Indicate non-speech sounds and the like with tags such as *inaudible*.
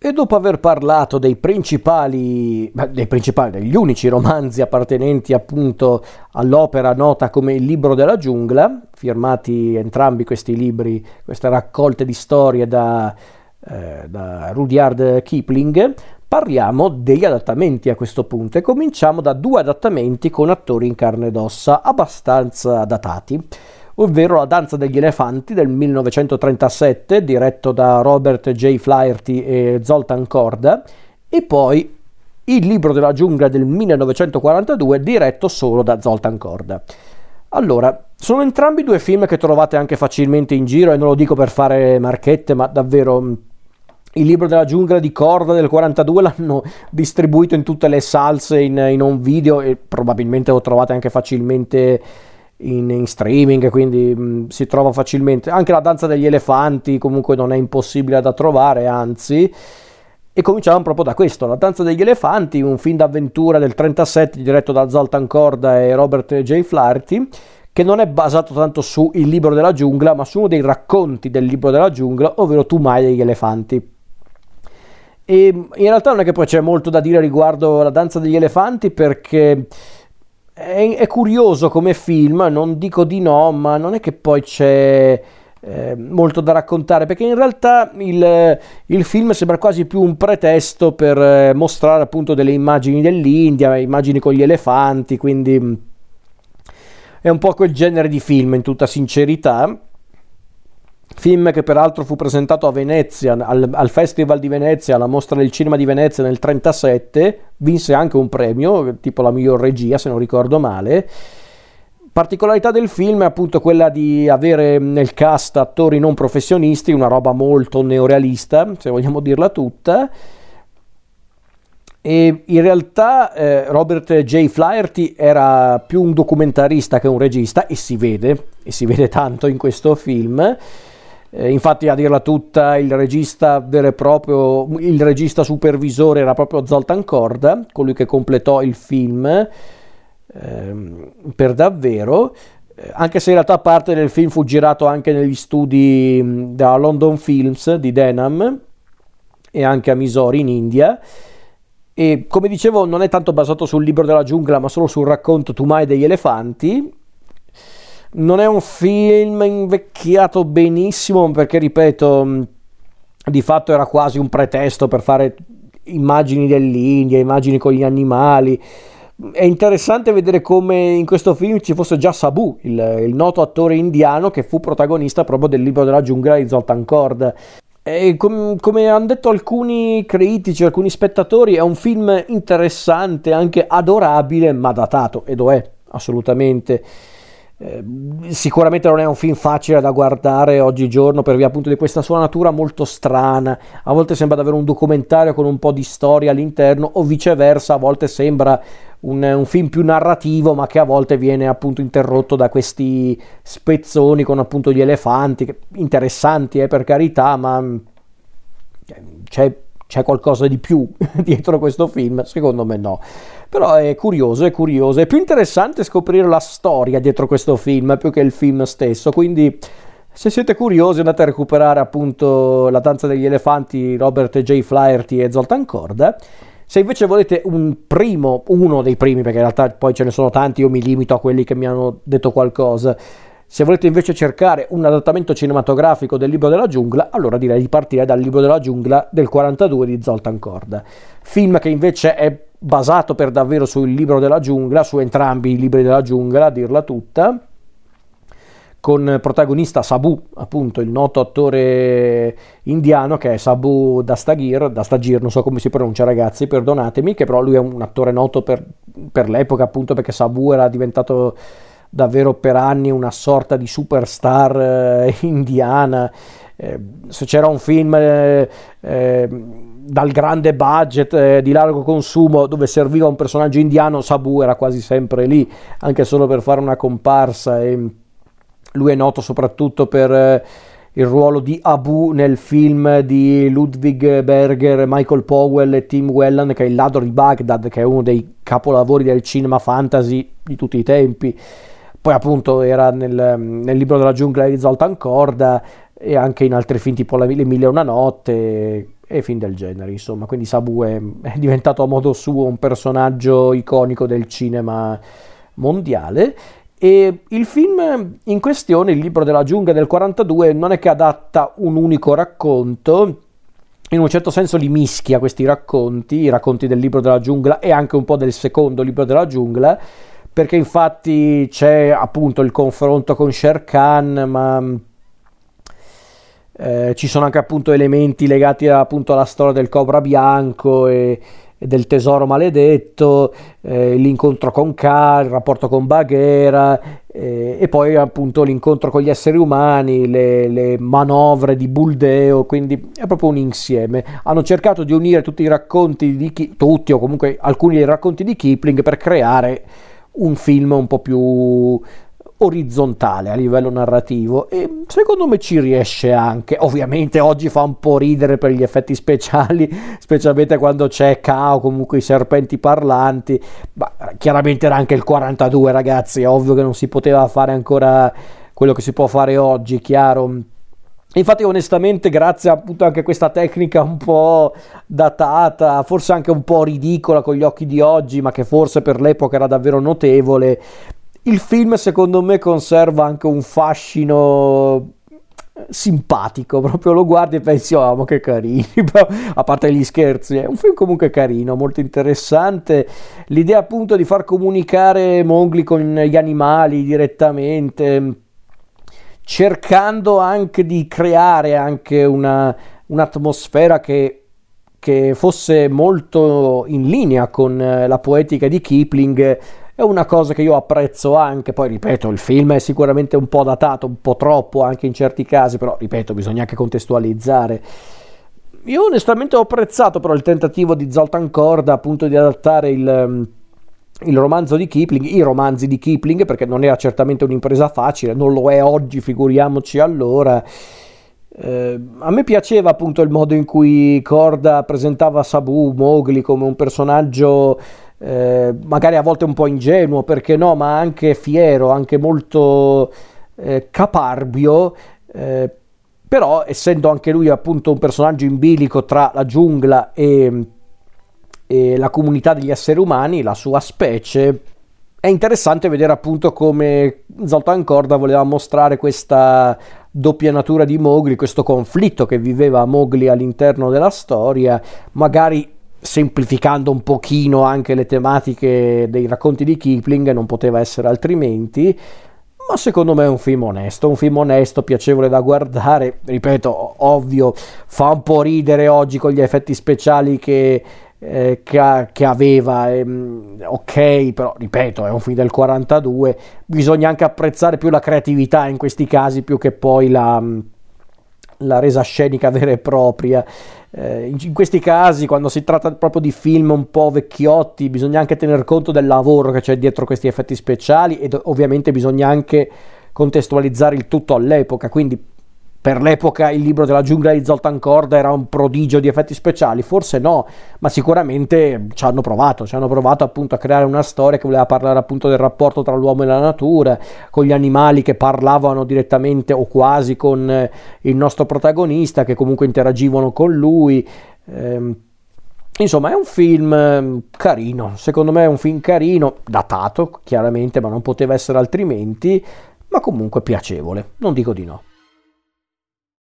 E dopo aver parlato dei principali, dei principali, degli unici romanzi appartenenti appunto all'opera nota come Il libro della giungla, firmati entrambi questi libri, queste raccolte di storie da, eh, da Rudyard Kipling, parliamo degli adattamenti a questo punto e cominciamo da due adattamenti con attori in carne ed ossa abbastanza datati ovvero La danza degli elefanti del 1937, diretto da Robert J. Flaherty e Zoltan Korda, e poi Il libro della giungla del 1942, diretto solo da Zoltan Korda. Allora, sono entrambi due film che trovate anche facilmente in giro e non lo dico per fare marchette, ma davvero mm, il libro della giungla di Corda del 42 l'hanno distribuito in tutte le salse in, in un video e probabilmente lo trovate anche facilmente in, in streaming, quindi mh, mm, si trova facilmente. Anche la danza degli elefanti comunque non è impossibile da trovare, anzi. E cominciamo proprio da questo, La danza degli elefanti, un film d'avventura del 37 diretto da Zoltan Korda e Robert J. Flaherty, che non è basato tanto su Il libro della giungla, ma su uno dei racconti del libro della giungla, ovvero Tu mai degli elefanti. E in realtà non è che poi c'è molto da dire riguardo la danza degli elefanti perché è, è, curioso come film, non dico di no, ma non è che poi c'è eh, molto da raccontare, perché in realtà il, il, film sembra quasi più un pretesto per eh, mostrare appunto delle immagini dell'India, immagini con gli elefanti, quindi mm, è un po' quel genere di film in tutta sincerità film che peraltro fu presentato a Venezia, al, al, Festival di Venezia, alla mostra del cinema di Venezia nel 1937, vinse anche un premio, tipo la miglior regia se non ricordo male. Particolarità del film è appunto quella di avere nel cast attori non professionisti, una roba molto neorealista, se vogliamo dirla tutta. E in realtà eh, Robert J. Flaherty era più un documentarista che un regista, e si vede, e si vede tanto in questo film. Eh, infatti, a dirla tutta, il regista vero e proprio, il regista supervisore era proprio Zoltan Korda, colui che completò il film ehm, per davvero. Eh, anche se in realtà parte del film fu girato anche negli studi della London Films di Denham e anche a Missouri in India. E come dicevo, non è tanto basato sul libro della giungla, ma solo sul racconto Tumai degli elefanti non è un film invecchiato benissimo perché, ripeto, di fatto era quasi un pretesto per fare immagini dell'India, immagini con gli animali. È interessante vedere come in questo film ci fosse già Sabu, il, il noto attore indiano che fu protagonista proprio del libro della giungla di Zoltan Kord. Com- come hanno detto alcuni critici, alcuni spettatori, è un film interessante, anche adorabile, ma datato, ed lo è assolutamente. Eh, sicuramente non è un film facile da guardare oggigiorno per via appunto di questa sua natura molto strana. A volte sembra davvero un documentario con un po' di storia all'interno, o viceversa, a volte sembra un, un film più narrativo, ma che a volte viene appunto interrotto da questi spezzoni con appunto gli elefanti, interessanti eh, per carità, ma eh, c'è, c'è qualcosa di più *laughs* dietro questo film? Secondo me no. Però è curioso, è curioso. È più interessante scoprire la storia dietro questo film più che il film stesso. Quindi, se siete curiosi, andate a recuperare appunto La danza degli elefanti, Robert J. Flaherty e Zoltan Korda. Se invece volete un primo, uno dei primi, perché in realtà poi ce ne sono tanti, io mi limito a quelli che mi hanno detto qualcosa. Se volete invece cercare un adattamento cinematografico del Libro della giungla, allora direi di partire dal Libro della giungla del 42 di Zoltan Korda. Film che invece è basato per davvero sul libro della giungla, su entrambi i libri della giungla, a dirla tutta, con protagonista Sabu, appunto il noto attore indiano che è Sabu Dastagir, Dastagir, non so come si pronuncia ragazzi, perdonatemi, che però lui è un attore noto per, per l'epoca appunto perché Sabu era diventato davvero per anni una sorta di superstar eh, *laughs* indiana. Eh, se c'era un film eh, eh dal grande budget eh, di largo consumo dove serviva un personaggio indiano, Sabu era quasi sempre lì, anche solo per fare una comparsa. E lui è noto soprattutto per eh, il ruolo di Abu nel film di Ludwig Berger, Michael Powell e Tim Whelan, che è Il ladro di Baghdad, che è uno dei capolavori del cinema fantasy di tutti i tempi. Poi appunto era nel, nel libro della giungla di Zoltan Korda e anche in altri film tipo Le Mille e una notte e film del genere, insomma. Quindi Sabu è, è diventato a modo suo un personaggio iconico del cinema mondiale. E il film in questione, il libro della giungla del 42, non è che adatta un unico racconto, in un certo senso li mischia questi racconti, i racconti del libro della giungla e anche un po' del secondo libro della giungla, perché infatti c'è appunto il confronto con Sher Khan, ma eh, ci sono anche appunto elementi legati appunto alla storia del cobra bianco e, e del tesoro maledetto, eh, l'incontro con K, il rapporto con Baghera eh, e poi appunto l'incontro con gli esseri umani, le, le, manovre di Buldeo, quindi è proprio un insieme. Hanno cercato di unire tutti i racconti di Ki- tutti o comunque alcuni dei racconti di Kipling per creare un film un po' più orizzontale a livello narrativo e secondo me ci riesce anche. Ovviamente oggi fa un po' ridere per gli effetti speciali *laughs* specialmente quando c'è K comunque i serpenti parlanti ma chiaramente era anche il 42 ragazzi ovvio che non si poteva fare ancora quello che si può fare oggi chiaro Infatti, onestamente, grazie appunto anche a questa tecnica un po' datata, forse anche un po' ridicola con gli occhi di oggi, ma che forse per l'epoca era davvero notevole, il film secondo me conserva anche un fascino simpatico, *laughs* proprio lo guardi e pensi, oh ma che carini, *laughs* a parte gli scherzi, è un film comunque carino, molto interessante, l'idea appunto di far comunicare Mowgli con gli animali direttamente, cercando anche di creare anche una, un'atmosfera che, che fosse molto in linea con la poetica di Kipling, è una cosa che io apprezzo anche, poi ripeto, il film è sicuramente un po' datato, un po' troppo anche in certi casi, però ripeto, bisogna anche contestualizzare. Io onestamente ho apprezzato però il tentativo di Zoltan Korda appunto di adattare il, il romanzo di Kipling, i romanzi di Kipling, perché non era certamente un'impresa facile, non lo è oggi, figuriamoci allora. Eh, a me piaceva appunto il modo in cui Korda presentava Sabu Mowgli come un personaggio eh, magari a volte un po' ingenuo, perché no, ma anche fiero, anche molto eh, caparbio, eh, però essendo anche lui appunto un personaggio in bilico tra la giungla e, e la comunità degli esseri umani, la sua specie, è interessante vedere appunto come Zoltan Korda voleva mostrare questa doppia natura di Mowgli, questo conflitto che viveva Mowgli all'interno della storia, magari semplificando un pochino anche le tematiche dei racconti di Kipling, non poteva essere altrimenti, ma secondo me è un film onesto, un film onesto, piacevole da guardare, ripeto, ovvio, fa un po' ridere oggi con gli effetti speciali che, eh, che, che aveva, ehm, ok, però ripeto, è un film del 42, bisogna anche apprezzare più la creatività in questi casi più che poi la, la resa scenica vera e propria. Eh, in questi casi, quando si tratta proprio di film un po' vecchiotti, bisogna anche tener conto del lavoro che c'è dietro questi effetti speciali ed ovviamente bisogna anche contestualizzare il tutto all'epoca, quindi per l'epoca il libro della giungla di Zoltan Korda era un prodigio di effetti speciali, forse no, ma sicuramente ci hanno provato, ci hanno provato appunto a creare una storia che voleva parlare appunto del rapporto tra l'uomo e la natura, con gli animali che parlavano direttamente o quasi con eh, il nostro protagonista, che comunque interagivano con lui. Ehm, Insomma, è un film ehm, carino, secondo me è un film carino, datato chiaramente, ma non poteva essere altrimenti, ma comunque piacevole, non dico di no.